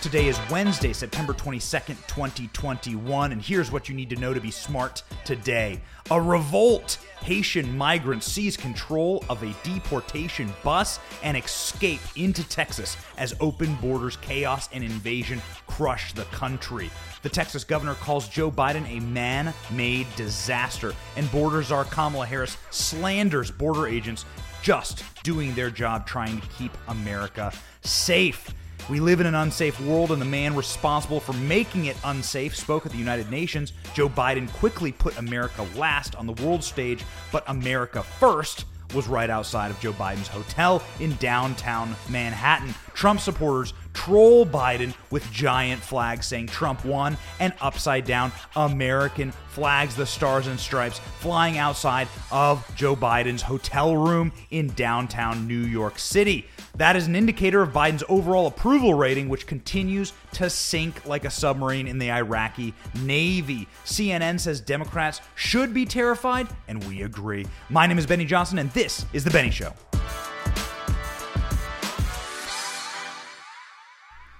Today is Wednesday, September 22nd, 2021, and here's what you need to know to be smart today. A revolt. Haitian migrants seize control of a deportation bus and escape into Texas as open borders, chaos, and invasion crush the country. The Texas governor calls Joe Biden a man made disaster, and border czar Kamala Harris slanders border agents just doing their job trying to keep America safe. We live in an unsafe world, and the man responsible for making it unsafe spoke at the United Nations. Joe Biden quickly put America last on the world stage, but America first was right outside of Joe Biden's hotel in downtown Manhattan. Trump supporters troll Biden with giant flags saying Trump won and upside down American flags, the stars and stripes, flying outside of Joe Biden's hotel room in downtown New York City. That is an indicator of Biden's overall approval rating, which continues to sink like a submarine in the Iraqi Navy. CNN says Democrats should be terrified, and we agree. My name is Benny Johnson, and this is The Benny Show.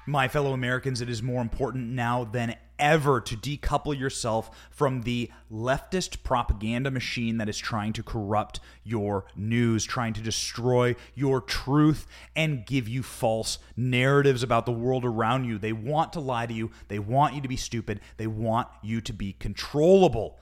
My fellow Americans, it is more important now than ever to decouple yourself from the leftist propaganda machine that is trying to corrupt your news, trying to destroy your truth, and give you false narratives about the world around you. They want to lie to you, they want you to be stupid, they want you to be controllable.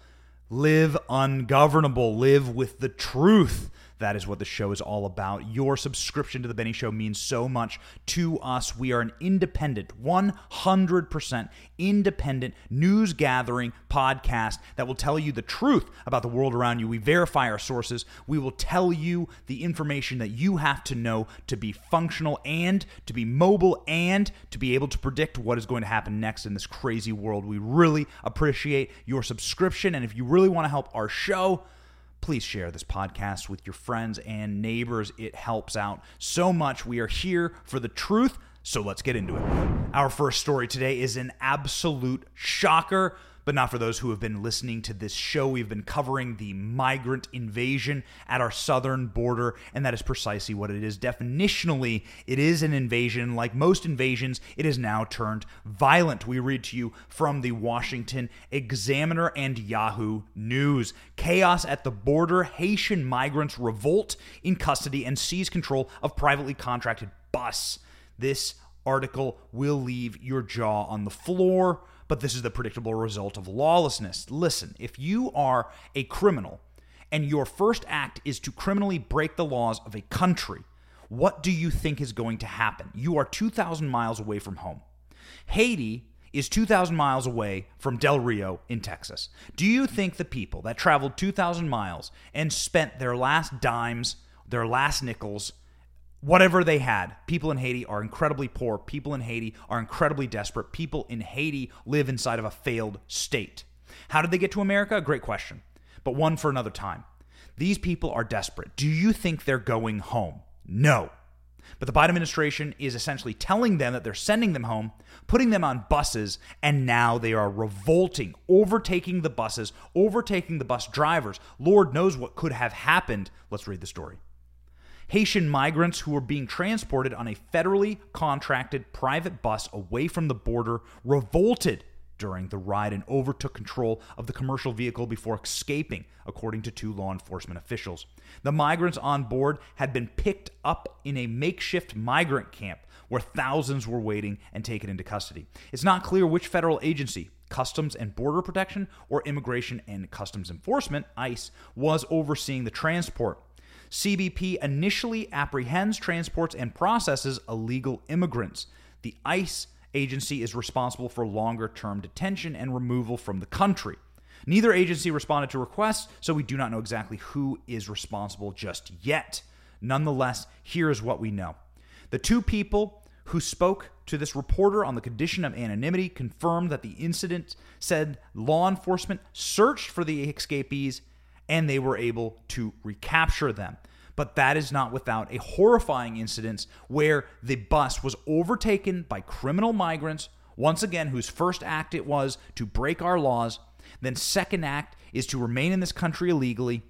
Live ungovernable, live with the truth. That is what the show is all about. Your subscription to The Benny Show means so much to us. We are an independent, 100% independent news gathering podcast that will tell you the truth about the world around you. We verify our sources. We will tell you the information that you have to know to be functional and to be mobile and to be able to predict what is going to happen next in this crazy world. We really appreciate your subscription. And if you really want to help our show, please share this podcast with your friends and neighbors. It helps out so much. We are here for the truth, so let's get into it. Our first story today is an absolute shocker but not for those who have been listening to this show. We've been covering the migrant invasion at our southern border, and that is precisely what it is. Definitionally, it is an invasion. Like most invasions, it is now turned violent. We read to you from the Washington Examiner and Yahoo News. Chaos at the border. Haitian migrants revolt in custody and seize control of privately contracted bus. This article will leave your jaw on the floor but this is the predictable result of lawlessness. Listen, if you are a criminal and your first act is to criminally break the laws of a country, what do you think is going to happen? You are 2,000 miles away from home. Haiti is 2,000 miles away from Del Rio in Texas. Do you think the people that traveled 2,000 miles and spent their last dimes, their last nickels, whatever they had. People in Haiti are incredibly poor. People in Haiti are incredibly desperate. People in Haiti live inside of a failed state. How did they get to America? Great question, but one for another time. These people are desperate. Do you think they're going home? No. But the Biden administration is essentially telling them that they're sending them home, putting them on buses, and now they are revolting, overtaking the buses, overtaking the bus drivers. Lord knows what could have happened. Let's read the story. Haitian migrants who were being transported on a federally contracted private bus away from the border revolted during the ride and overtook control of the commercial vehicle before escaping, according to two law enforcement officials. The migrants on board had been picked up in a makeshift migrant camp where thousands were waiting and taken into custody. It's not clear which federal agency, Customs and Border Protection or Immigration and Customs Enforcement, ICE, was overseeing the transport. CBP initially apprehends, transports, and processes illegal immigrants. The ICE agency is responsible for longer term detention and removal from the country. Neither agency responded to requests, so we do not know exactly who is responsible just yet. Nonetheless, here is what we know. The two people who spoke to this reporter on the condition of anonymity confirmed that the incident said law enforcement searched for the escapees and they were able to recapture them. But that is not without a horrifying incident where the bus was overtaken by criminal migrants, once again, whose first act it was to break our laws. Then, second act is to remain in this country illegally.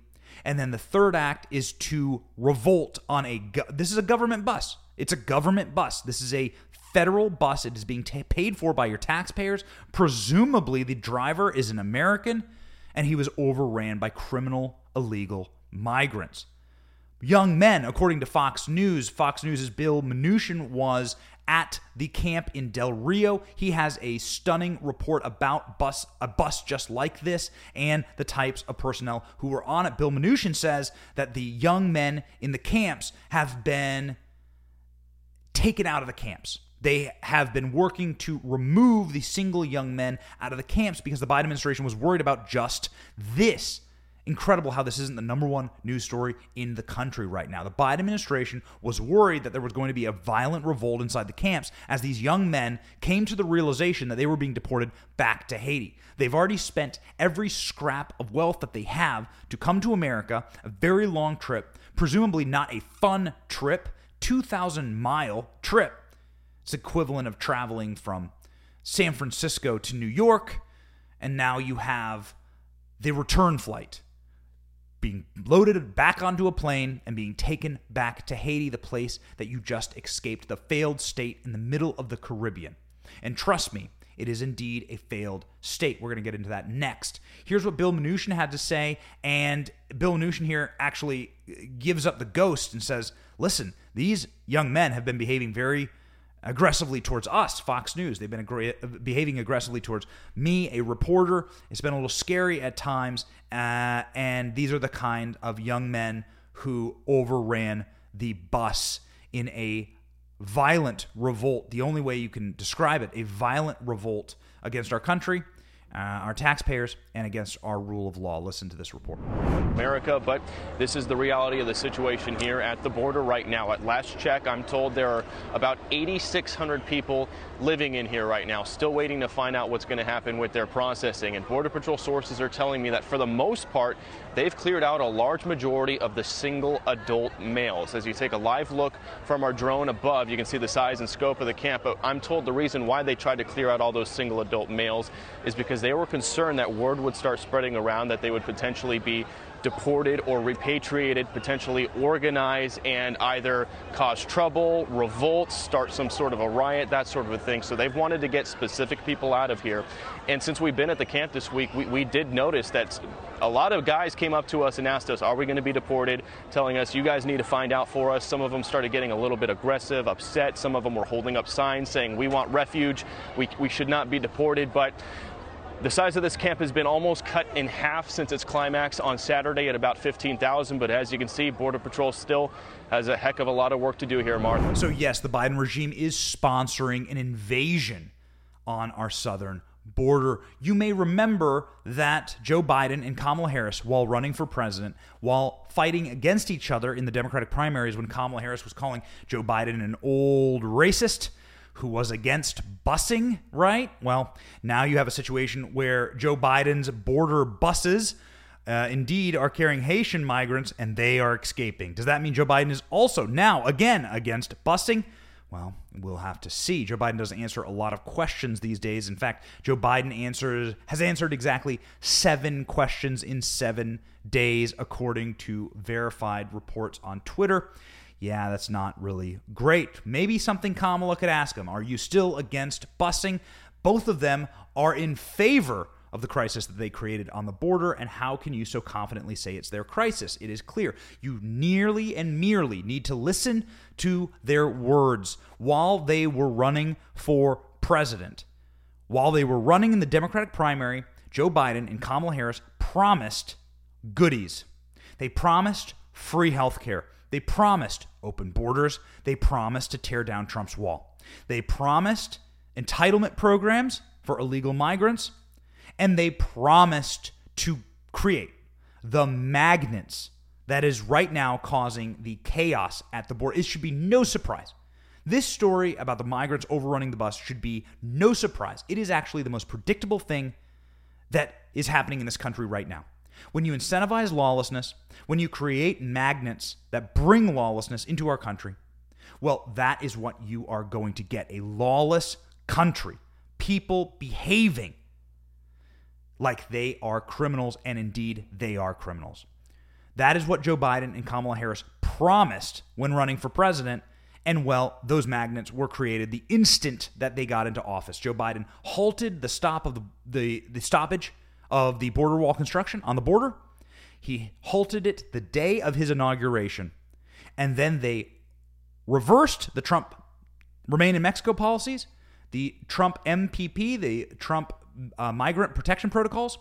And then the third act is to revolt on a. Go- this is a government bus. It's a government bus. This is a federal bus. It is being ta paid for by your taxpayers. Presumably, the driver is an American, and he was overran by criminal illegal migrants. Young men, according to Fox News, Fox News' Bill Melugin was at the camp in Del Rio. He has a stunning report about bus a bus just like this and the types of personnel who were on it. Bill Melugin says that the young men in the camps have been taken out of the camps. They have been working to remove the single young men out of the camps because the Biden administration was worried about just this. Incredible how this isn't the number one news story in the country right now. The Biden administration was worried that there was going to be a violent revolt inside the camps as these young men came to the realization that they were being deported back to Haiti. They've already spent every scrap of wealth that they have to come to America, a very long trip, presumably not a fun trip, 2,000 mile trip. It's equivalent of traveling from San Francisco to New York, and now you have the return flight being loaded back onto a plane and being taken back to Haiti, the place that you just escaped, the failed state in the middle of the Caribbean. And trust me, it is indeed a failed state. We're going to get into that next. Here's what Bill Melugin had to say, and Bill Melugin here actually gives up the ghost and says, "Listen, these young men have been behaving very." Aggressively towards us, Fox News. They've been aggr- behaving aggressively towards me, a reporter. It's been a little scary at times. Uh, and these are the kind of young men who overran the bus in a violent revolt. The only way you can describe it, a violent revolt against our country uh, our taxpayers, and against our rule of law. Listen to this report. America, but this is the reality of the situation here at the border right now. At last check, I'm told there are about 8,600 people living in here right now, still waiting to find out what's going to happen with their processing. And Border Patrol sources are telling me that for the most part, they've cleared out a large majority of the single adult males. As you take a live look from our drone above, you can see the size and scope of the camp. But I'm told the reason why they tried to clear out all those single adult males is because they were concerned that word would start spreading around that they would potentially be deported or repatriated, potentially organize and either cause trouble, revolt, start some sort of a riot, that sort of a thing. So they've wanted to get specific people out of here. And since we've been at the camp this week, we, we did notice that a lot of guys came up to us and asked us, Are we going to be deported? Telling us, You guys need to find out for us. Some of them started getting a little bit aggressive, upset. Some of them were holding up signs saying, We want refuge. We, we should not be deported. But the size of this camp has been almost cut in half since its climax on Saturday at about 15,000. But as you can see, Border Patrol still has a heck of a lot of work to do here, Martha. So, yes, the Biden regime is sponsoring an invasion on our southern border. You may remember that Joe Biden and Kamala Harris, while running for president, while fighting against each other in the Democratic primaries, when Kamala Harris was calling Joe Biden an old racist, who was against busing, right? Well, now you have a situation where Joe Biden's border buses uh, indeed are carrying Haitian migrants and they are escaping. Does that mean Joe Biden is also now again against busing? Well, we'll have to see. Joe Biden doesn't answer a lot of questions these days. In fact, Joe Biden answers has answered exactly seven questions in seven days, according to verified reports on Twitter yeah, that's not really great. Maybe something Kamala could ask him. Are you still against busing? Both of them are in favor of the crisis that they created on the border, and how can you so confidently say it's their crisis? It is clear. You nearly and merely need to listen to their words while they were running for president. While they were running in the Democratic primary, Joe Biden and Kamala Harris promised goodies. They promised free health care. They promised open borders. They promised to tear down Trump's wall. They promised entitlement programs for illegal migrants. And they promised to create the magnets that is right now causing the chaos at the border. It should be no surprise This story about the migrants overrunning the bus should be no surprise. It is actually the most predictable thing that is happening in this country right now. When you incentivize lawlessness, when you create magnets that bring lawlessness into our country, well, that is what you are going to get a lawless country. People behaving like they are criminals, and indeed they are criminals. That is what Joe Biden and Kamala Harris promised when running for president. And well, those magnets were created the instant that they got into office. Joe Biden halted the stop of the, the, the stoppage of the border wall construction on the border. He halted it the day of his inauguration. And then they reversed the Trump remain in Mexico policies, the Trump MPP, the Trump uh, migrant protection protocols,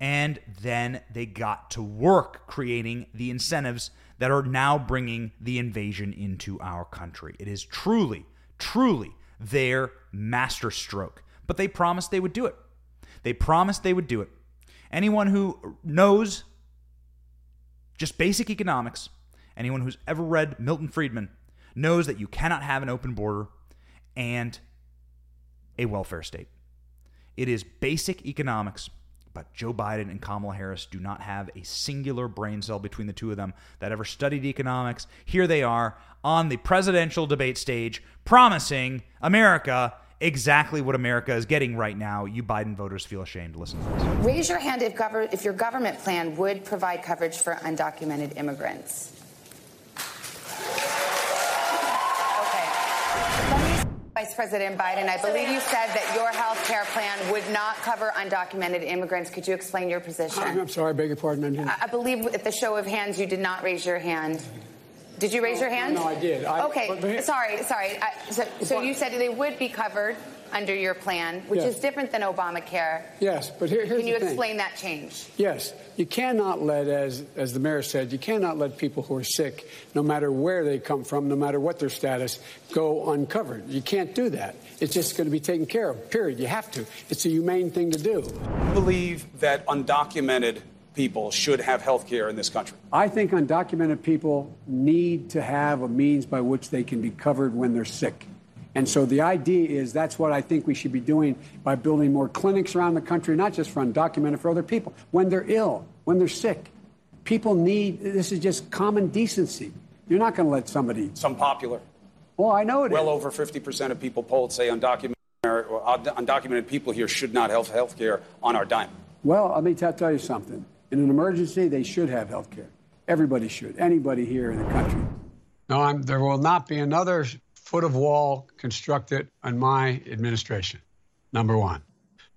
and then they got to work creating the incentives that are now bringing the invasion into our country. It is truly, truly their masterstroke. But they promised they would do it. They promised they would do it. Anyone who knows just basic economics, anyone who's ever read Milton Friedman, knows that you cannot have an open border and a welfare state. It is basic economics, but Joe Biden and Kamala Harris do not have a singular brain cell between the two of them that ever studied economics. Here they are on the presidential debate stage promising America exactly what America is getting right now. You Biden voters feel ashamed. Listen to this. Raise your hand if, gov- if your government plan would provide coverage for undocumented immigrants. Okay. Vice President Biden, I believe you said that your health care plan would not cover undocumented immigrants. Could you explain your position? I'm sorry, I beg your pardon. I, I believe at the show of hands you did not raise your hand. Did you raise no, your hand? No, I did. I, okay, but, but, sorry, sorry. I, so, so you said they would be covered under your plan, which yes. is different than Obamacare. Yes, but here, here's the thing. Can you the explain thing. that change? Yes, you cannot let, as as the mayor said, you cannot let people who are sick, no matter where they come from, no matter what their status, go uncovered. You can't do that. It's just going to be taken care of. Period. You have to. It's a humane thing to do. I believe that undocumented people should have health care in this country. I think undocumented people need to have a means by which they can be covered when they're sick. And so the idea is that's what I think we should be doing by building more clinics around the country, not just for undocumented, for other people. When they're ill, when they're sick, people need this is just common decency. You're not going to let somebody. Some popular. Well, I know it well is. over 50% of people polled say undocumented, undocumented people here should not have health care on our dime. Well, let me tell you something. In an emergency, they should have health care. Everybody should. Anybody here in the country. No, I'm, there will not be another foot of wall constructed on my administration. Number one.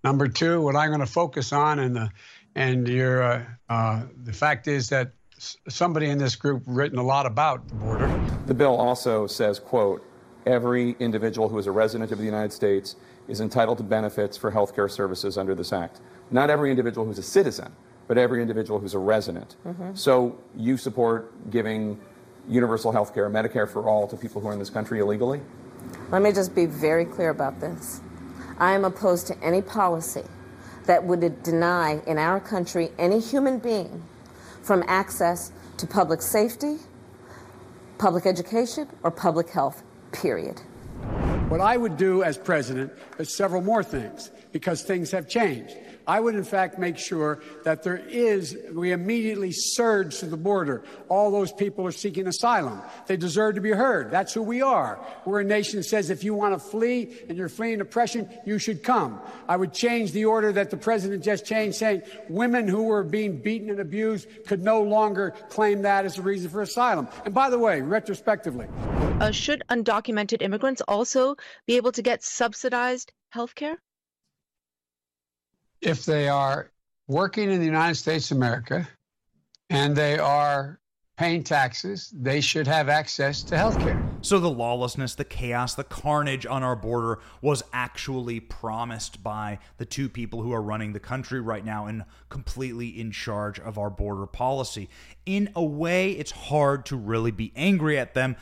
Number two, what I'm going to focus on, and the and your uh, uh, the fact is that somebody in this group written a lot about the border. The bill also says, "quote Every individual who is a resident of the United States is entitled to benefits for health care services under this act. Not every individual who's a citizen, but every individual who's a resident. Mm-hmm. So you support giving universal health care, Medicare for all, to people who are in this country illegally? Let me just be very clear about this. I am opposed to any policy that would deny in our country any human being from access to public safety, public education, or public health, period. What I would do as president is several more things because things have changed. I would, in fact, make sure that there is, we immediately surge to the border. All those people are seeking asylum. They deserve to be heard. That's who we are. We're a nation that says if you want to flee and you're fleeing oppression, you should come. I would change the order that the president just changed, saying women who were being beaten and abused could no longer claim that as a reason for asylum. And by the way, retrospectively, uh, should undocumented immigrants also be able to get subsidized health care? If they are working in the United States of America and they are paying taxes, they should have access to health care. So the lawlessness, the chaos, the carnage on our border was actually promised by the two people who are running the country right now and completely in charge of our border policy. In a way, it's hard to really be angry at them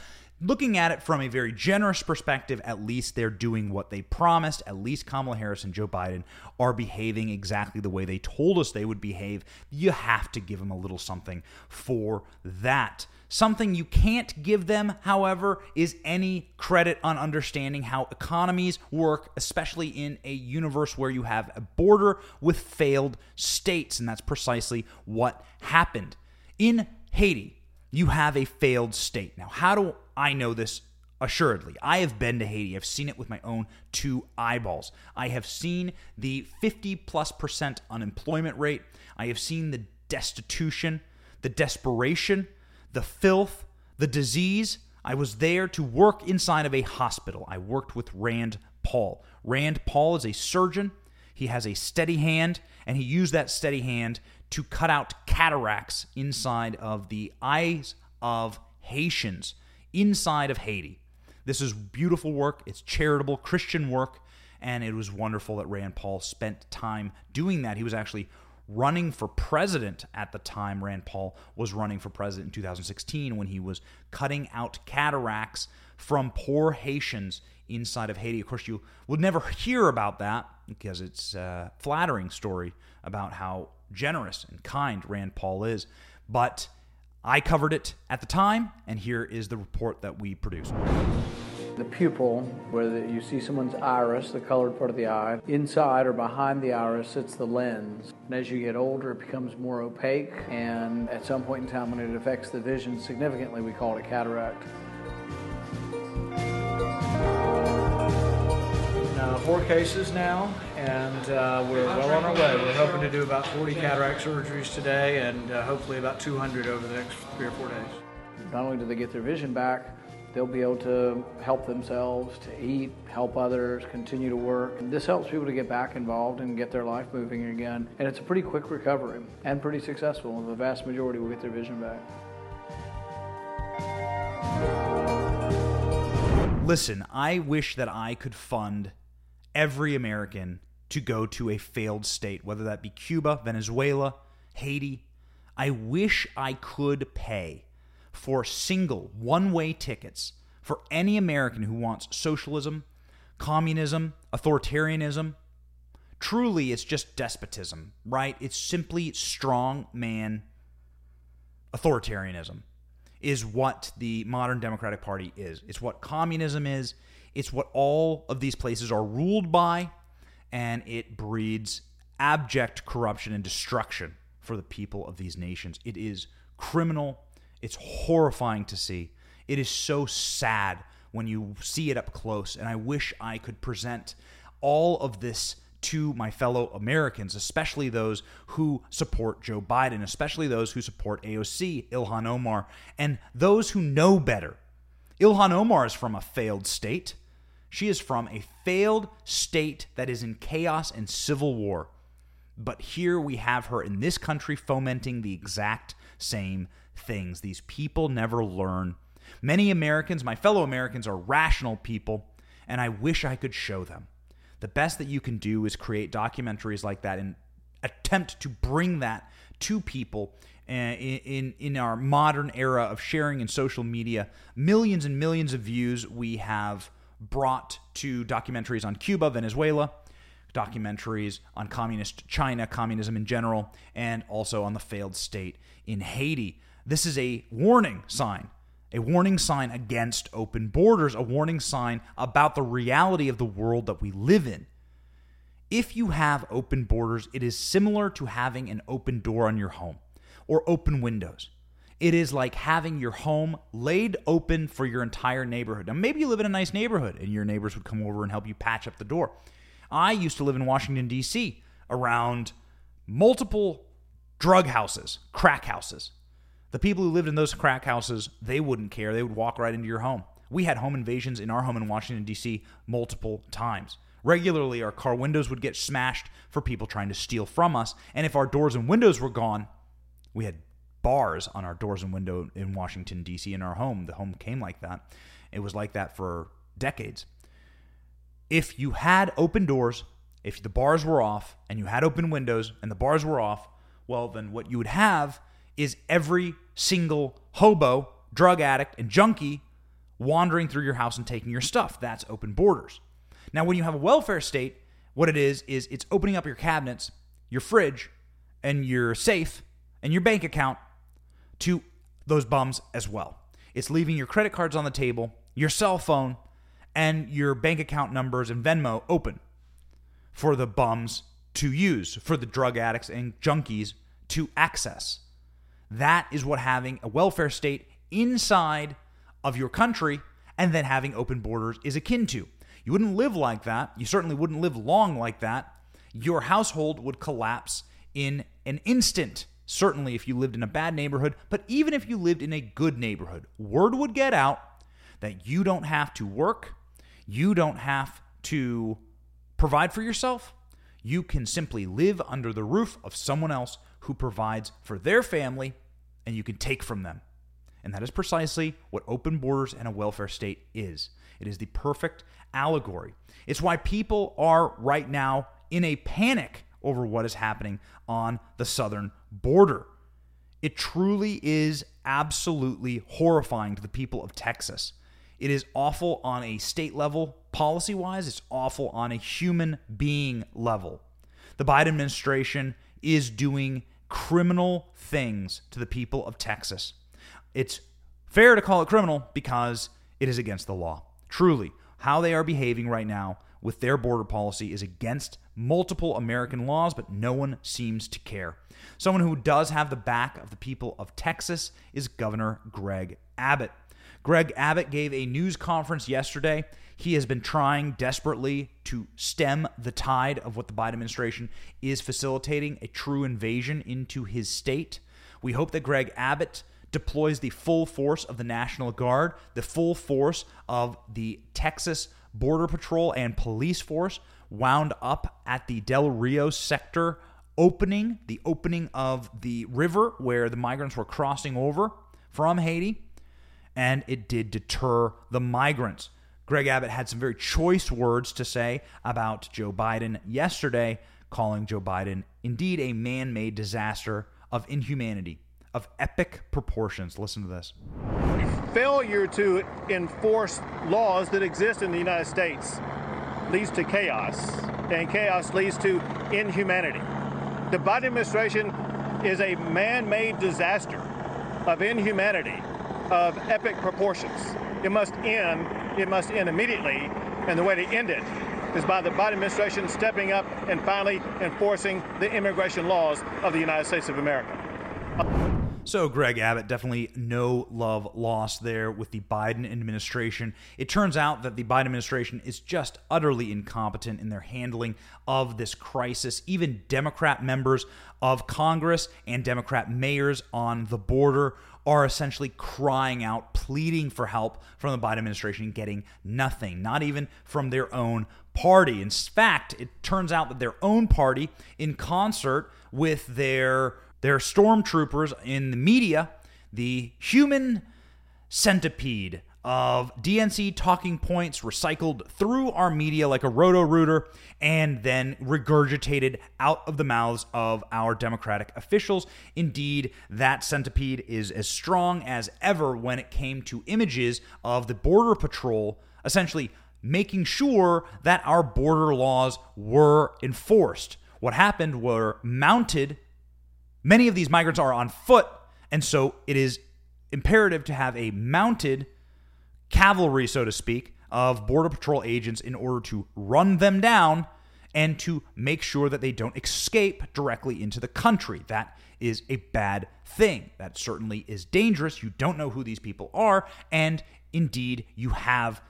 looking at it from a very generous perspective, at least they're doing what they promised. At least Kamala Harris and Joe Biden are behaving exactly the way they told us they would behave. You have to give them a little something for that. Something you can't give them, however, is any credit on understanding how economies work, especially in a universe where you have a border with failed states. And that's precisely what happened. In Haiti, you have a failed state. Now, how do I know this assuredly. I have been to Haiti. I've seen it with my own two eyeballs. I have seen the 50 plus percent unemployment rate. I have seen the destitution, the desperation, the filth, the disease. I was there to work inside of a hospital. I worked with Rand Paul. Rand Paul is a surgeon. He has a steady hand, and he used that steady hand to cut out cataracts inside of the eyes of Haitians inside of Haiti. This is beautiful work, it's charitable Christian work, and it was wonderful that Rand Paul spent time doing that. He was actually running for president at the time Rand Paul was running for president in 2016 when he was cutting out cataracts from poor Haitians inside of Haiti. Of course, you would never hear about that because it's a flattering story about how generous and kind Rand Paul is. But I covered it at the time, and here is the report that we produced. The pupil, where the, you see someone's iris, the colored part of the eye, inside or behind the iris sits the lens. And as you get older, it becomes more opaque, and at some point in time, when it affects the vision significantly, we call it a cataract. Four cases now, and uh, we're well on our way. We're hoping to do about 40 cataract surgeries today and uh, hopefully about 200 over the next three or four days. Not only do they get their vision back, they'll be able to help themselves, to eat, help others, continue to work. And this helps people to get back involved and get their life moving again. And it's a pretty quick recovery and pretty successful. The vast majority will get their vision back. Listen, I wish that I could fund every American to go to a failed state, whether that be Cuba, Venezuela, Haiti. I wish I could pay for single one way tickets for any American who wants socialism, communism, authoritarianism. Truly, it's just despotism, right? It's simply strong man authoritarianism, is what the modern Democratic Party is. It's what communism is. It's what all of these places are ruled by, and it breeds abject corruption and destruction for the people of these nations. It is criminal. It's horrifying to see. It is so sad when you see it up close, and I wish I could present all of this to my fellow Americans, especially those who support Joe Biden, especially those who support AOC, Ilhan Omar, and those who know better. Ilhan Omar is from a failed state. She is from a failed state that is in chaos and civil war. But here we have her in this country fomenting the exact same things. These people never learn. Many Americans, my fellow Americans, are rational people, and I wish I could show them. The best that you can do is create documentaries like that and attempt to bring that to people uh, in, in, in our modern era of sharing and social media. Millions and millions of views we have brought to documentaries on Cuba, Venezuela, documentaries on communist China, communism in general, and also on the failed state in Haiti. This is a warning sign, a warning sign against open borders, a warning sign about the reality of the world that we live in. If you have open borders, it is similar to having an open door on your home or open windows. It is like having your home laid open for your entire neighborhood. Now, maybe you live in a nice neighborhood and your neighbors would come over and help you patch up the door. I used to live in Washington, D.C., around multiple drug houses, crack houses. The people who lived in those crack houses, they wouldn't care. They would walk right into your home. We had home invasions in our home in Washington, D.C. multiple times. Regularly, our car windows would get smashed for people trying to steal from us. And if our doors and windows were gone, we had bars on our doors and window in Washington D.C. in our home. The home came like that. It was like that for decades. If you had open doors, if the bars were off and you had open windows and the bars were off, well then what you would have is every single hobo, drug addict and junkie wandering through your house and taking your stuff. That's open borders. Now when you have a welfare state, what it is is it's opening up your cabinets, your fridge, and your safe and your bank account to those bums as well. It's leaving your credit cards on the table, your cell phone, and your bank account numbers and Venmo open for the bums to use, for the drug addicts and junkies to access. That is what having a welfare state inside of your country and then having open borders is akin to. You wouldn't live like that. You certainly wouldn't live long like that. Your household would collapse in an instant. Certainly, if you lived in a bad neighborhood, but even if you lived in a good neighborhood, word would get out that you don't have to work, you don't have to provide for yourself. You can simply live under the roof of someone else who provides for their family, and you can take from them. And that is precisely what open borders and a welfare state is. It is the perfect allegory. It's why people are right now in a panic over what is happening on the southern border. It truly is absolutely horrifying to the people of Texas. It is awful on a state level, policy wise, it's awful on a human being level. The Biden administration is doing criminal things to the people of Texas. It's fair to call it criminal because it is against the law. Truly, how they are behaving right now with their border policy is against multiple American laws, but no one seems to care. Someone who does have the back of the people of Texas is Governor Greg Abbott. Greg Abbott gave a news conference yesterday. He has been trying desperately to stem the tide of what the Biden administration is facilitating a true invasion into his state. We hope that Greg Abbott deploys the full force of the National Guard, the full force of the Texas Border Patrol and police force wound up at the Del Rio sector opening, the opening of the river where the migrants were crossing over from Haiti and it did deter the migrants. Greg Abbott had some very choice words to say about Joe Biden yesterday, calling Joe Biden indeed a man made disaster of inhumanity, of epic proportions. Listen to this. Failure to enforce laws that exist in the United States leads to chaos, and chaos leads to inhumanity. The Biden administration is a man made disaster of inhumanity of epic proportions. It must end. It must end immediately. And the way to end it is by the Biden administration stepping up and finally enforcing the immigration laws of the United States of America. So, Greg Abbott, definitely no love lost there with the Biden administration. It turns out that the Biden administration is just utterly incompetent in their handling of this crisis. Even Democrat members of Congress and Democrat mayors on the border are essentially crying out, pleading for help from the Biden administration, getting nothing, not even from their own party. In fact, it turns out that their own party, in concert with their their stormtroopers in the media, the human centipede of DNC talking points recycled through our media like a roto rooter and then regurgitated out of the mouths of our Democratic officials. Indeed, that centipede is as strong as ever when it came to images of the Border Patrol essentially making sure that our border laws were enforced. What happened were mounted, many of these migrants are on foot, and so it is imperative to have a mounted cavalry, so to speak, of Border Patrol agents in order to run them down and to make sure that they don't escape directly into the country. That is a bad thing. That certainly is dangerous. You don't know who these people are. And indeed, you have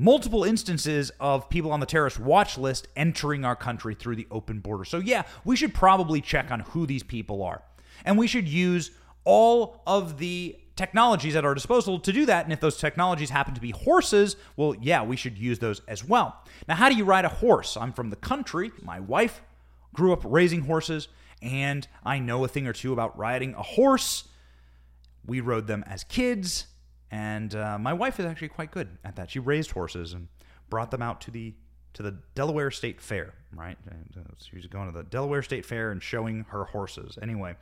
multiple instances of people on the terrorist watch list entering our country through the open border. So, yeah, we should probably check on who these people are. And we should use all of the technologies at our disposal to do that. And if those technologies happen to be horses, well, yeah, we should use those as well. Now, how do you ride a horse? I'm from the country. My wife grew up raising horses, and I know a thing or two about riding a horse. We rode them as kids, and uh, my wife is actually quite good at that. She raised horses and brought them out to the to the Delaware State Fair, right? She was going to the Delaware State Fair and showing her horses. Anyway,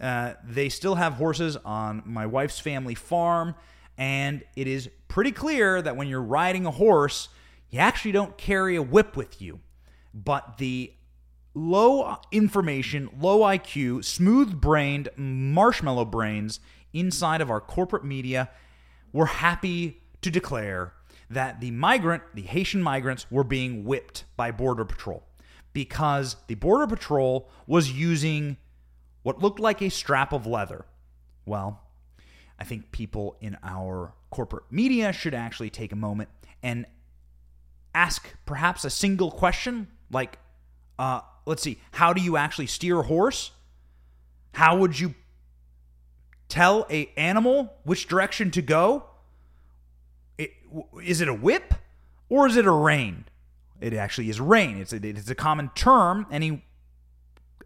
uh, they still have horses on my wife's family farm, and it is pretty clear that when you're riding a horse, you actually don't carry a whip with you. But the low information, low IQ, smooth brained marshmallow brains inside of our corporate media were happy to declare that the migrant, the Haitian migrants, were being whipped by Border Patrol because the Border Patrol was using what looked like a strap of leather. Well, I think people in our corporate media should actually take a moment and ask perhaps a single question like, uh, let's see, how do you actually steer a horse? How would you tell a animal which direction to go? It, is it a whip or is it a rein? It actually is rein. It's a, it's a common term. Any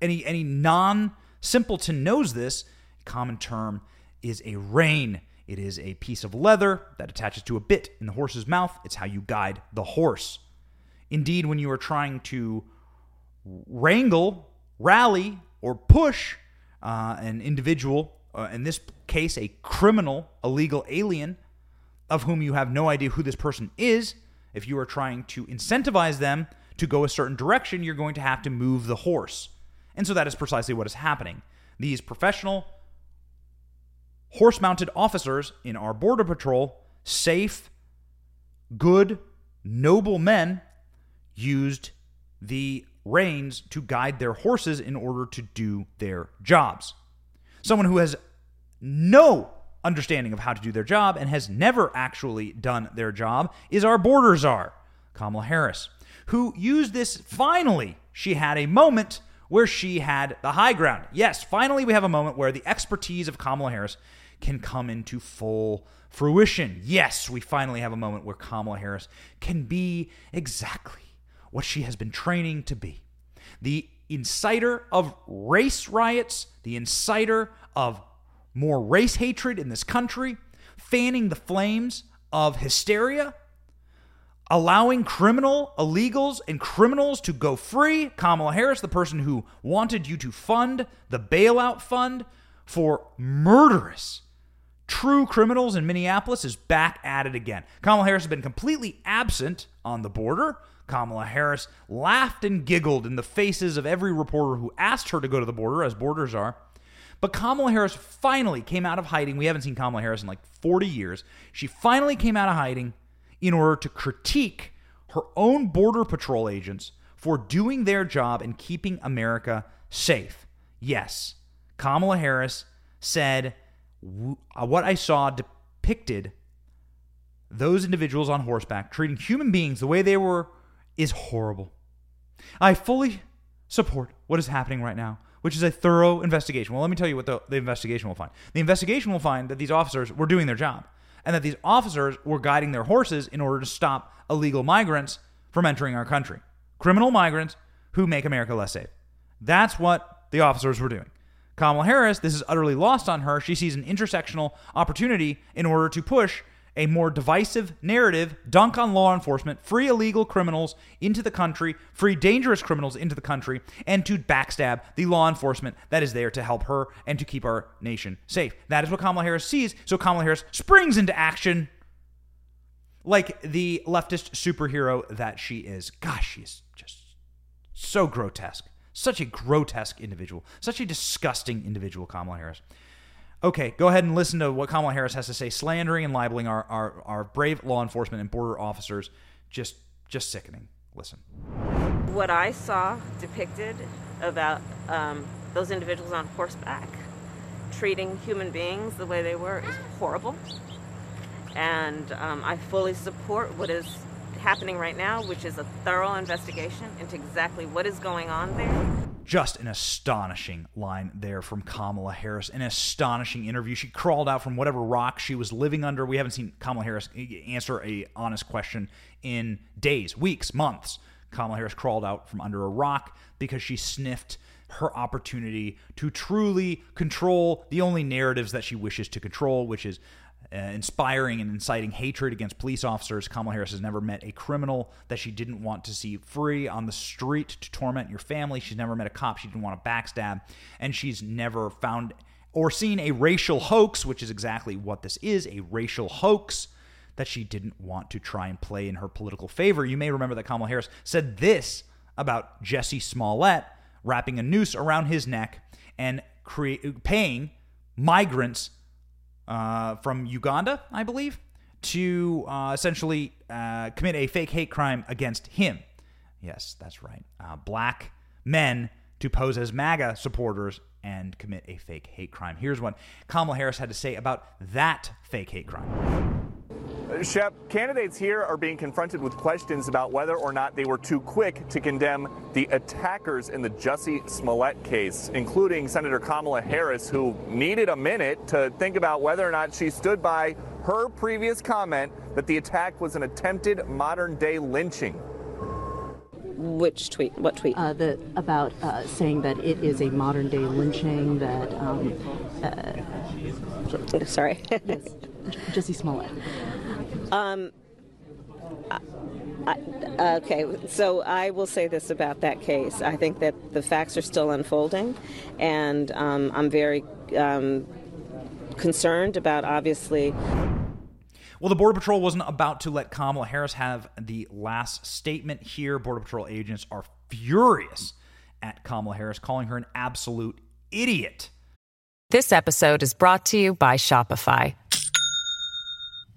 any any non simpleton knows this. Common term is a rein. It is a piece of leather that attaches to a bit in the horse's mouth. It's how you guide the horse. Indeed, when you are trying to wrangle, rally, or push uh, an individual, uh, in this case, a criminal, illegal alien, of whom you have no idea who this person is, if you are trying to incentivize them to go a certain direction, you're going to have to move the horse. And so that is precisely what is happening. These professional horse mounted officers in our Border Patrol, safe, good, noble men, used the reins to guide their horses in order to do their jobs. Someone who has no understanding of how to do their job and has never actually done their job is our border czar, Kamala Harris, who used this finally. She had a moment where she had the high ground. Yes, finally, we have a moment where the expertise of Kamala Harris can come into full fruition. Yes, we finally have a moment where Kamala Harris can be exactly what she has been training to be the inciter of race riots, the inciter of more race hatred in this country, fanning the flames of hysteria, allowing criminal illegals and criminals to go free. Kamala Harris, the person who wanted you to fund the bailout fund for murderous true criminals in Minneapolis, is back at it again. Kamala Harris has been completely absent on the border. Kamala Harris laughed and giggled in the faces of every reporter who asked her to go to the border, as borders are. But Kamala Harris finally came out of hiding. We haven't seen Kamala Harris in like 40 years. She finally came out of hiding in order to critique her own Border Patrol agents for doing their job and keeping America safe. Yes, Kamala Harris said, uh, What I saw depicted those individuals on horseback treating human beings the way they were is horrible. I fully support what is happening right now which is a thorough investigation. Well, let me tell you what the, the investigation will find. The investigation will find that these officers were doing their job and that these officers were guiding their horses in order to stop illegal migrants from entering our country. Criminal migrants who make America less safe. That's what the officers were doing. Kamala Harris, this is utterly lost on her. She sees an intersectional opportunity in order to push a more divisive narrative, dunk on law enforcement, free illegal criminals into the country, free dangerous criminals into the country, and to backstab the law enforcement that is there to help her and to keep our nation safe. That is what Kamala Harris sees. So Kamala Harris springs into action like the leftist superhero that she is. Gosh, she's just so grotesque. Such a grotesque individual. Such a disgusting individual, Kamala Harris. Okay, go ahead and listen to what Kamala Harris has to say, slandering and libeling our, our, our brave law enforcement and border officers. Just just sickening. Listen. What I saw depicted about um, those individuals on horseback treating human beings the way they were is horrible. And um, I fully support what is happening right now, which is a thorough investigation into exactly what is going on there. Just an astonishing line there from Kamala Harris. An astonishing interview. She crawled out from whatever rock she was living under. We haven't seen Kamala Harris answer a honest question in days, weeks, months. Kamala Harris crawled out from under a rock because she sniffed her opportunity to truly control the only narratives that she wishes to control, which is uh, inspiring and inciting hatred against police officers. Kamala Harris has never met a criminal that she didn't want to see free on the street to torment your family. She's never met a cop she didn't want to backstab. And she's never found or seen a racial hoax, which is exactly what this is a racial hoax that she didn't want to try and play in her political favor. You may remember that Kamala Harris said this about Jussie Smollett wrapping a noose around his neck and create, paying migrants uh, from Uganda, I believe, to uh, essentially uh, commit a fake hate crime against him. Yes, that's right. Uh, black men to pose as MAGA supporters and commit a fake hate crime. Here's what Kamala Harris had to say about that fake hate crime. Shep, candidates here are being confronted with questions about whether or not they were too quick to condemn the attackers in the Jussie Smollett case, including Senator Kamala Harris, who needed a minute to think about whether or not she stood by her previous comment that the attack was an attempted modern day lynching. Which tweet? What tweet? Uh, the about uh, saying that it is a modern day lynching. That um, uh, sorry. yes, Jussie Smollett. Um, I, okay, so I will say this about that case. I think that the facts are still unfolding, and um, I'm very um, concerned about obviously. Well, the Border Patrol wasn't about to let Kamala Harris have the last statement here. Border Patrol agents are furious at Kamala Harris, calling her an absolute idiot. This episode is brought to you by Shopify.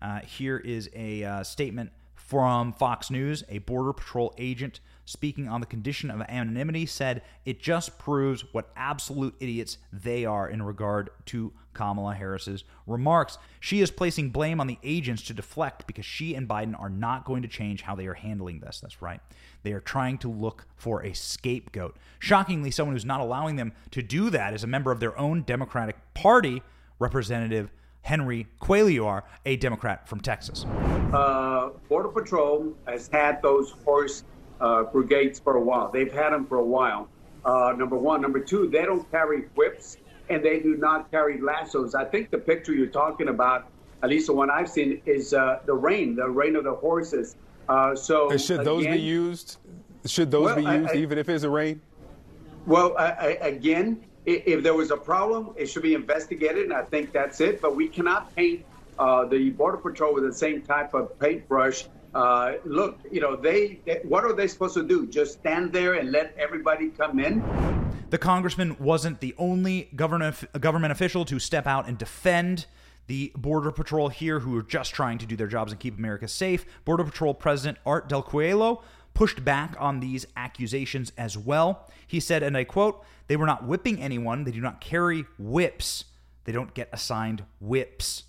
Uh, here is a uh, statement from Fox News. A Border Patrol agent speaking on the condition of anonymity said it just proves what absolute idiots they are in regard to Kamala Harris's remarks. She is placing blame on the agents to deflect because she and Biden are not going to change how they are handling this. That's right. They are trying to look for a scapegoat. Shockingly, someone who's not allowing them to do that is a member of their own Democratic Party, Representative Henry Cuellar, a Democrat from Texas. Uh, Border Patrol has had those horse uh, brigades for a while. They've had them for a while. Uh, number one. Number two, they don't carry whips and they do not carry lassos. I think the picture you're talking about, at least the one I've seen, is uh, the rein, the rein of the horses. Uh, so and should those again, be used? Should those well, be used, I, I, even if it's a rein? Well, I, again, if there was a problem, it should be investigated, and I think that's it. But we cannot paint uh, the Border Patrol with the same type of paintbrush. Uh, look, you know, they, they, what are they supposed to do? Just stand there and let everybody come in? The congressman wasn't the only government government official to step out and defend the Border Patrol here, who are just trying to do their jobs and keep America safe. Border Patrol President Art Del Cueto pushed back on these accusations as well. He said, and I quote, they were not whipping anyone. They do not carry whips. They don't get assigned whips.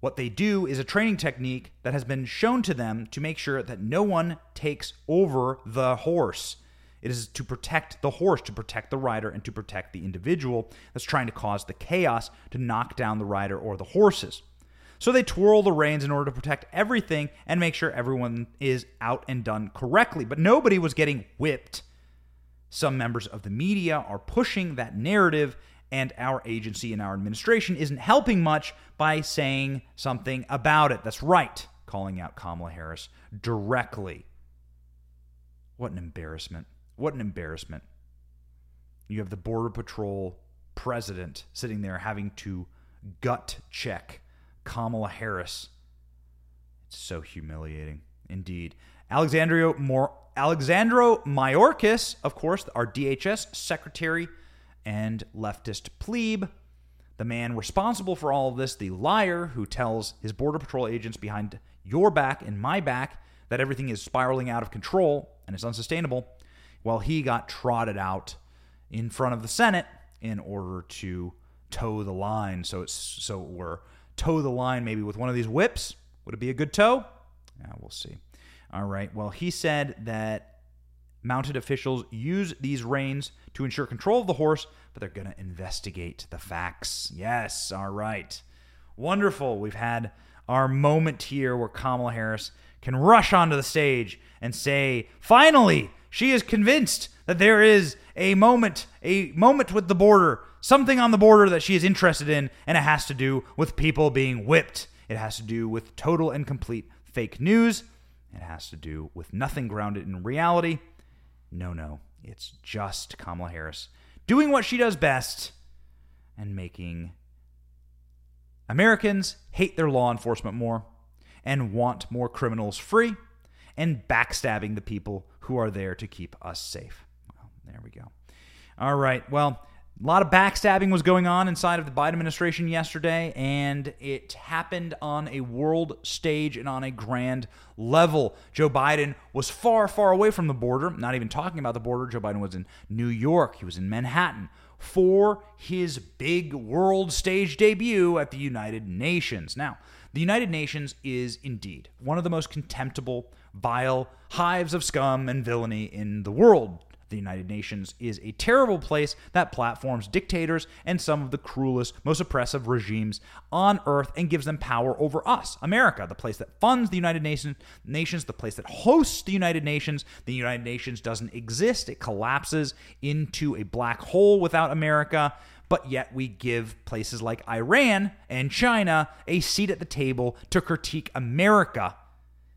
What they do is a training technique that has been shown to them to make sure that no one takes over the horse. It is to protect the horse, to protect the rider, and to protect the individual that's trying to cause the chaos to knock down the rider or the horses. So they twirl the reins in order to protect everything and make sure everyone is out and done correctly. But nobody was getting whipped. Some members of the media are pushing that narrative, and our agency and our administration isn't helping much by saying something about it. That's right, calling out Kamala Harris directly. What an embarrassment. What an embarrassment. You have the Border Patrol president sitting there having to gut check Kamala Harris. It's so humiliating. Indeed. Alexandria Mor- Alexandro Mayorkas, of course, our DHS secretary and leftist plebe, the man responsible for all of this, the liar who tells his Border Patrol agents behind your back and my back that everything is spiraling out of control and is unsustainable, well, he got trotted out in front of the Senate in order to toe the line. So it's so we're toe the line maybe with one of these whips. Would it be a good toe? Yeah, we'll see. All right. Well, he said that mounted officials use these reins to ensure control of the horse, but they're going to investigate the facts. Yes. All right. Wonderful. We've had our moment here where Kamala Harris can rush onto the stage and say, finally, she is convinced that there is a moment, a moment with the border something on the border that she is interested in, and it has to do with people being whipped. It has to do with total and complete fake news. It has to do with nothing grounded in reality. No, no, it's just Kamala Harris doing what she does best and making Americans hate their law enforcement more and want more criminals free and backstabbing the people who are there to keep us safe. Well, there we go. All right. Well, a lot of backstabbing was going on inside of the Biden administration yesterday, and it happened on a world stage and on a grand level. Joe Biden was far, far away from the border, not even talking about the border. Joe Biden was in New York, he was in Manhattan for his big world stage debut at the United Nations. Now, the United Nations is indeed one of the most contemptible, vile hives of scum and villainy in the world. The United Nations is a terrible place that platforms dictators and some of the cruelest, most oppressive regimes on earth and gives them power over us, America, the place that funds the United Nations, nations, the place that hosts the United Nations. The United Nations doesn't exist, it collapses into a black hole without America. But yet, we give places like Iran and China a seat at the table to critique America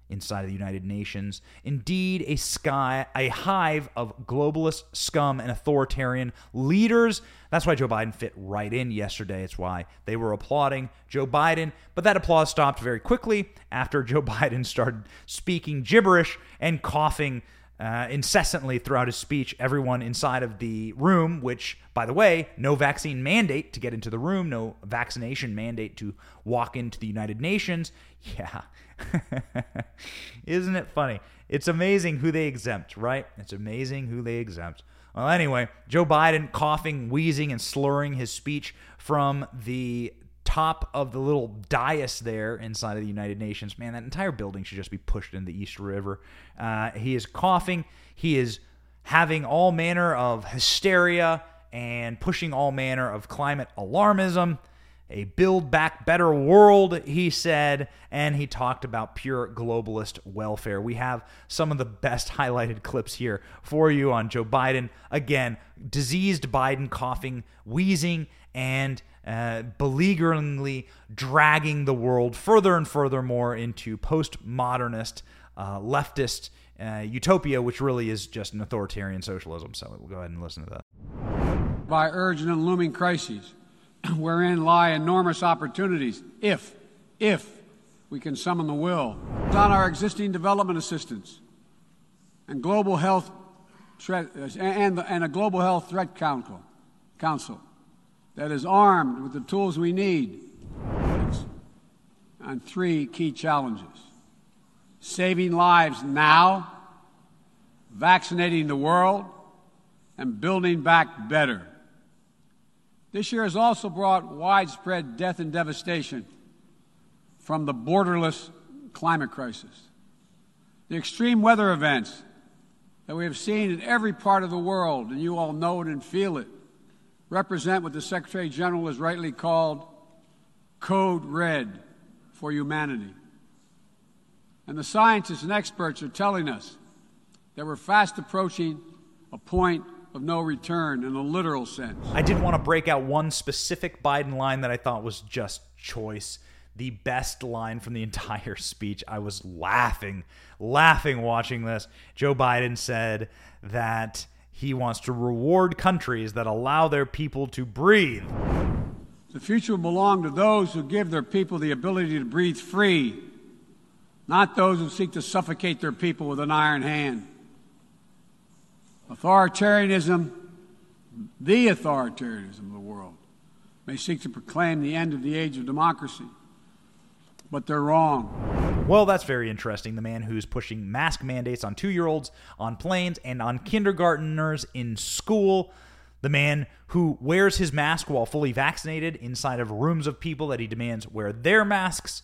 inside of the United Nations. Indeed, a sky, a hive of globalist scum and authoritarian leaders. That's why Joe Biden fit right in yesterday. It's why they were applauding Joe Biden. But that applause stopped very quickly after Joe Biden started speaking gibberish and coughing uh, incessantly throughout his speech, everyone inside of the room, which, by the way, no vaccine mandate to get into the room, no vaccination mandate to walk into the United Nations. Yeah. Isn't it funny? It's amazing who they exempt, right? It's amazing who they exempt. Well, anyway, Joe Biden coughing, wheezing, and slurring his speech from the top of the little dais there inside of the United Nations. Man, that entire building should just be pushed into the East River. Uh, he is coughing. He is having all manner of hysteria and pushing all manner of climate alarmism a build back better world, he said, and he talked about pure globalist welfare. We have some of the best highlighted clips here for you on Joe Biden. Again, diseased Biden coughing, wheezing, and uh, beleagueringly dragging the world further and further more into postmodernist, uh, leftist uh, utopia, which really is just an authoritarian socialism. So we'll go ahead and listen to that. By urgent and looming crises wherein lie enormous opportunities if, if we can summon the will. On our existing development assistance and global health and, and a global health threat council, council that is armed with the tools we need on three key challenges saving lives now, vaccinating the world, and building back better. This year has also brought widespread death and devastation from the borderless climate crisis. The extreme weather events that we have seen in every part of the world, and you all know it and feel it, represent what the Secretary General has rightly called Code Red for humanity. And the scientists and experts are telling us that we're fast approaching a point of no return in a literal sense. I did want to break out one specific Biden line that I thought was just choice. The best line from the entire speech. I was laughing, laughing watching this. Joe Biden said that he wants to reward countries that allow their people to breathe. The future will belong to those who give their people the ability to breathe free, not those who seek to suffocate their people with an iron hand. Authoritarianism, the authoritarianism of the world, may seek to proclaim the end of the age of democracy, but they're wrong. Well, that's very interesting. The man who's pushing mask mandates on two year olds on planes and on kindergarteners in school. The man who wears his mask while fully vaccinated inside of rooms of people that he demands wear their masks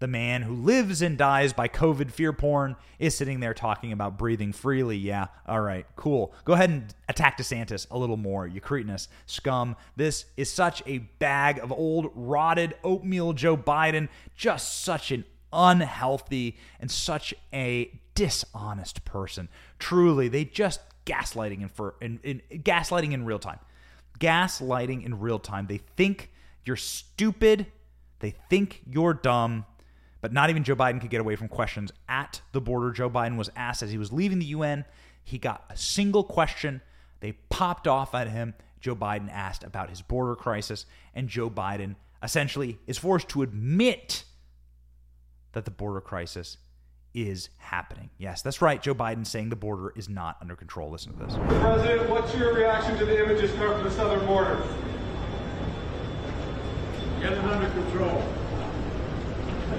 the man who lives and dies by COVID fear porn is sitting there talking about breathing freely. Yeah, all right, cool. Go ahead and attack DeSantis a little more, you cretinous scum. This is such a bag of old, rotted oatmeal Joe Biden. Just such an unhealthy and such a dishonest person. Truly, they just gaslighting in for in, in gaslighting in real time gaslighting in real time. They think you're stupid, they think you're dumb, but not even Joe Biden could get away from questions at the border. Joe Biden was asked as he was leaving the UN, he got a single question. They popped off at him. Joe Biden asked about his border crisis, and Joe Biden essentially is forced to admit that the border crisis is happening. Yes, that's right. Joe Biden saying the border is not under control. Listen to this. President, what's your reaction to the images coming from the southern border? Get it under control.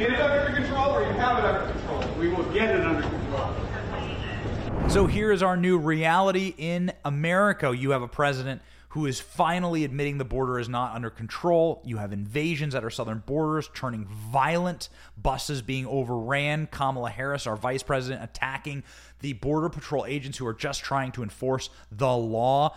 Get it under control or you have it under control? We will get it under control. So here is our new reality in America. You have a president who is finally admitting the border is not under control. You have invasions at our southern borders turning violent, buses being overran, Kamala Harris, our vice president, attacking the Border Patrol agents who are just trying to enforce the law,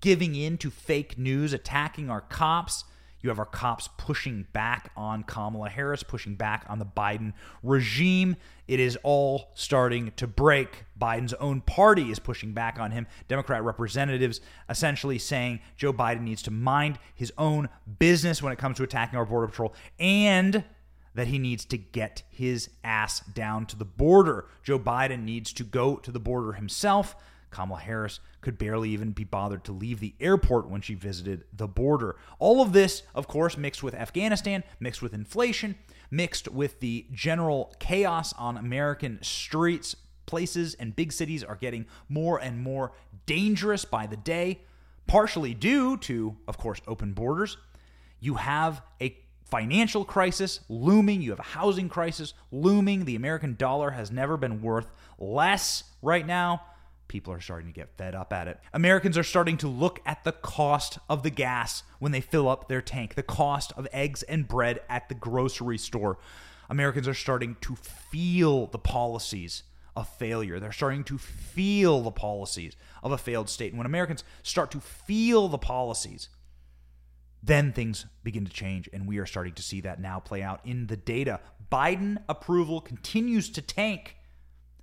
giving in to fake news, attacking our cops. You have our cops pushing back on Kamala Harris, pushing back on the Biden regime. It is all starting to break. Biden's own party is pushing back on him. Democrat representatives essentially saying Joe Biden needs to mind his own business when it comes to attacking our Border Patrol and that he needs to get his ass down to the border. Joe Biden needs to go to the border himself. Kamala Harris could barely even be bothered to leave the airport when she visited the border. All of this, of course, mixed with Afghanistan, mixed with inflation, mixed with the general chaos on American streets. Places and big cities are getting more and more dangerous by the day, partially due to, of course, open borders. You have a financial crisis looming. You have a housing crisis looming. The American dollar has never been worth less right now people are starting to get fed up at it. Americans are starting to look at the cost of the gas when they fill up their tank, the cost of eggs and bread at the grocery store. Americans are starting to feel the policies of failure. They're starting to feel the policies of a failed state. And when Americans start to feel the policies, then things begin to change. And we are starting to see that now play out in the data. Biden approval continues to tank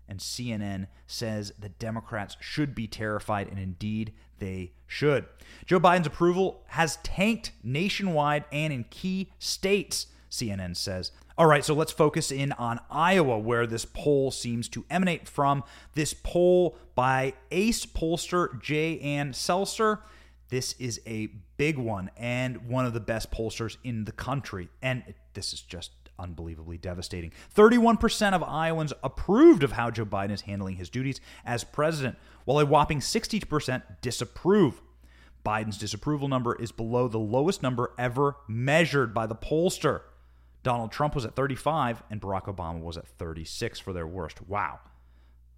and CNN says the Democrats should be terrified, and indeed they should. Joe Biden's approval has tanked nationwide and in key states, CNN says. All right, so let's focus in on Iowa, where this poll seems to emanate from. This poll by ace pollster J. Ann Selzer. This is a big one and one of the best pollsters in the country. And this is just unbelievably devastating. 31% of Iowans approved of how Joe Biden is handling his duties as president, while a whopping 60% disapprove. Biden's disapproval number is below the lowest number ever measured by the pollster. Donald Trump was at 35 and Barack Obama was at 36 for their worst. Wow.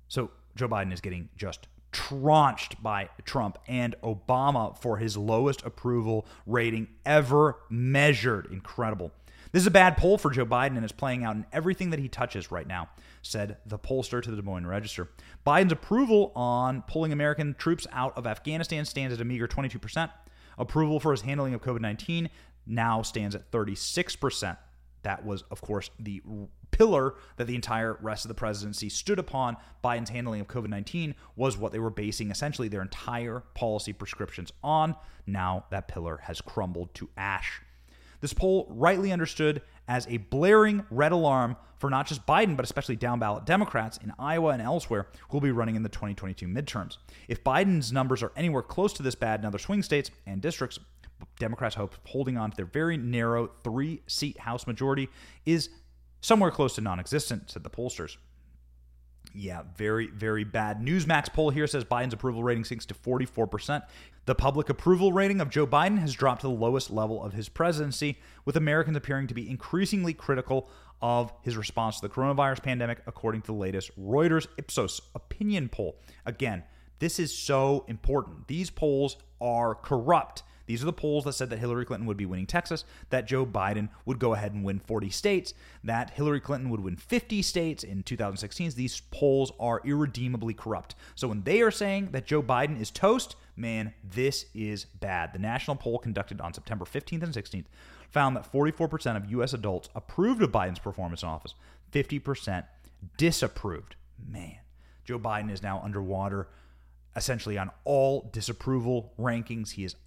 So Joe Biden is getting just traunched by Trump and Obama for his lowest approval rating ever measured. Incredible. This is a bad poll for Joe Biden and is playing out in everything that he touches right now, said the pollster to the Des Moines Register. Biden's approval on pulling American troops out of Afghanistan stands at a meager 22%. Approval for his handling of COVID 19 now stands at 36%. That was, of course, the pillar that the entire rest of the presidency stood upon. Biden's handling of COVID 19 was what they were basing essentially their entire policy prescriptions on. Now that pillar has crumbled to ash. This poll, rightly understood as a blaring red alarm for not just Biden, but especially down ballot Democrats in Iowa and elsewhere who will be running in the 2022 midterms. If Biden's numbers are anywhere close to this bad in other swing states and districts, Democrats hope holding on to their very narrow three seat House majority is somewhere close to non existent, said the pollsters. Yeah, very, very bad. Newsmax poll here says Biden's approval rating sinks to 44%. The public approval rating of Joe Biden has dropped to the lowest level of his presidency, with Americans appearing to be increasingly critical of his response to the coronavirus pandemic, according to the latest Reuters Ipsos opinion poll. Again, this is so important. These polls are corrupt. These are the polls that said that Hillary Clinton would be winning Texas, that Joe Biden would go ahead and win 40 states, that Hillary Clinton would win 50 states in 2016. These polls are irredeemably corrupt. So when they are saying that Joe Biden is toast, man, this is bad. The national poll conducted on September 15th and 16th found that 44% of U.S. adults approved of Biden's performance in office, 50% disapproved. Man, Joe Biden is now underwater essentially on all disapproval rankings. He is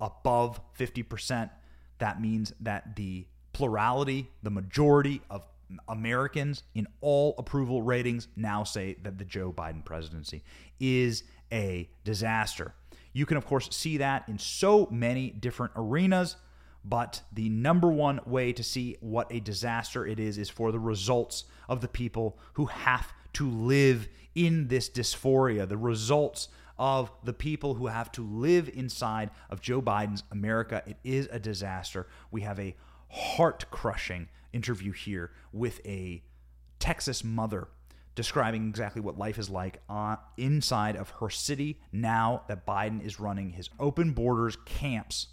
above 50%, that means that the plurality, the majority of Americans in all approval ratings now say that the Joe Biden presidency is a disaster. You can, of course, see that in so many different arenas, but the number one way to see what a disaster it is is for the results of the people who have to live in this dysphoria, the results of the people who have to live inside of Joe Biden's America. It is a disaster. We have a heart crushing interview here with a Texas mother describing exactly what life is like uh, inside of her city now that Biden is running his open borders camps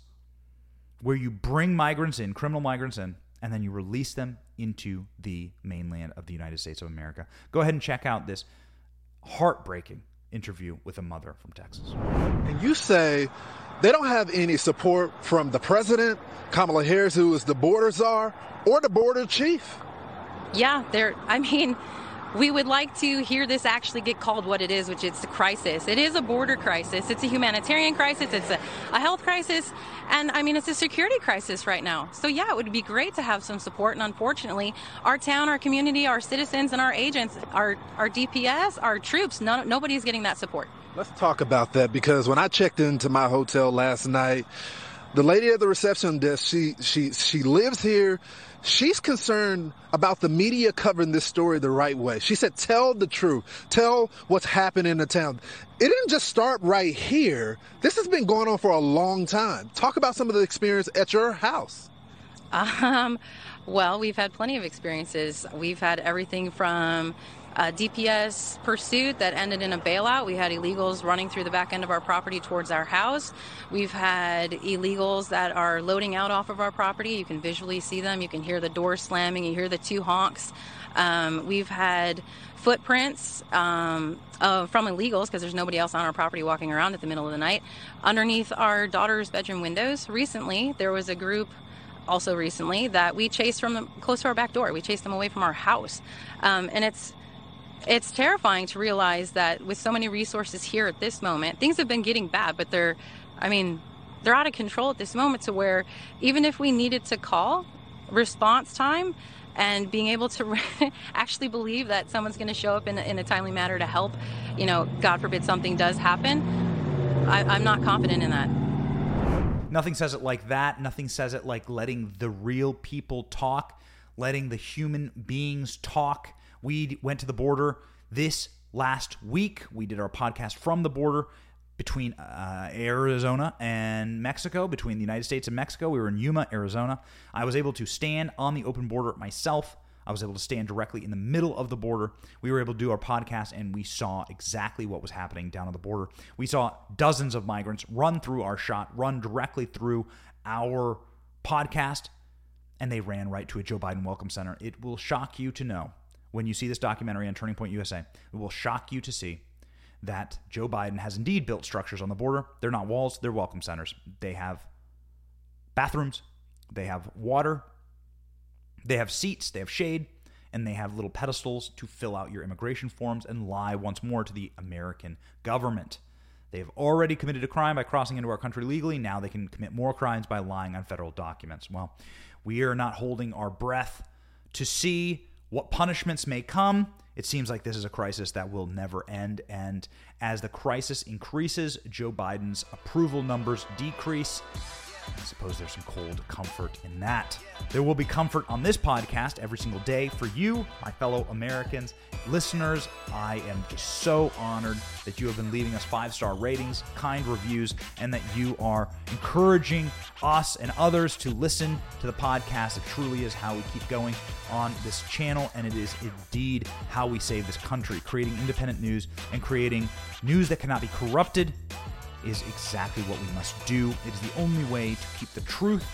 where you bring migrants in, criminal migrants in, and then you release them into the mainland of the United States of America. Go ahead and check out this heartbreaking interview with a mother from Texas. And you say they don't have any support from the president, Kamala Harris, who is the border czar, or the border chief. Yeah, they're, I mean, we would like to hear this actually get called what it is, which is a crisis. It is a border crisis. It's a humanitarian crisis. It's a, a health crisis. And I mean, it's a security crisis right now. So, yeah, it would be great to have some support. And unfortunately, our town, our community, our citizens, and our agents, our, our DPS, our troops, nobody's getting that support. Let's talk about that because when I checked into my hotel last night, the lady at the reception desk, she she she lives here. She's concerned about the media covering this story the right way. She said, "Tell the truth. Tell what's happening in the town." It didn't just start right here. This has been going on for a long time. Talk about some of the experience at your house. Um, well, we've had plenty of experiences. We've had everything from a DPS pursuit that ended in a bailout. We had illegals running through the back end of our property towards our house. We've had illegals that are loading out off of our property. You can visually see them. You can hear the door slamming. You hear the two honks. Um, we've had footprints um, uh, from illegals because there's nobody else on our property walking around at the middle of the night underneath our daughter's bedroom windows. Recently, there was a group also recently that we chased from the, close to our back door. We chased them away from our house, um, and it's it's terrifying to realize that with so many resources here at this moment, things have been getting bad, but they're, I mean, they're out of control at this moment to where even if we needed to call response time and being able to actually believe that someone's going to show up in a, in a timely manner to help, you know, God forbid something does happen, I, I'm not confident in that. Nothing says it like that. Nothing says it like letting the real people talk, letting the human beings talk we went to the border this last week. We did our podcast from the border between uh, Arizona and Mexico, between the United States and Mexico. We were in Yuma, Arizona. I was able to stand on the open border myself. I was able to stand directly in the middle of the border. We were able to do our podcast and we saw exactly what was happening down on the border. We saw dozens of migrants run through our shot, run directly through our podcast, and they ran right to a Joe Biden Welcome Center. It will shock you to know when you see this documentary on Turning Point USA. It will shock you to see that Joe Biden has indeed built structures on the border. They're not walls, they're welcome centers. They have bathrooms, they have water, they have seats, they have shade, and they have little pedestals to fill out your immigration forms and lie once more to the American government. They have already committed a crime by crossing into our country legally. Now they can commit more crimes by lying on federal documents. Well, we are not holding our breath to see what punishments may come. It seems like this is a crisis that will never end. And as the crisis increases, Joe Biden's approval numbers decrease. I suppose there's some cold comfort in that. There will be comfort on this podcast every single day for you, my fellow Americans, listeners. I am just so honored that you have been leaving us five star ratings, kind reviews, and that you are encouraging us and others to listen to the podcast. It truly is how we keep going on this channel, and it is indeed how we save this country, creating independent news and creating news that cannot be corrupted is exactly what we must do. It is the only way to keep the truth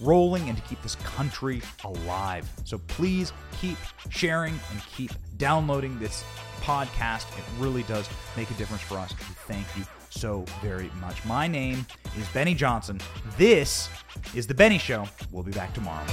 rolling and to keep this country alive. So please keep sharing and keep downloading this podcast. It really does make a difference for us. Thank you so very much. My name is Benny Johnson. This is The Benny Show. We'll be back tomorrow.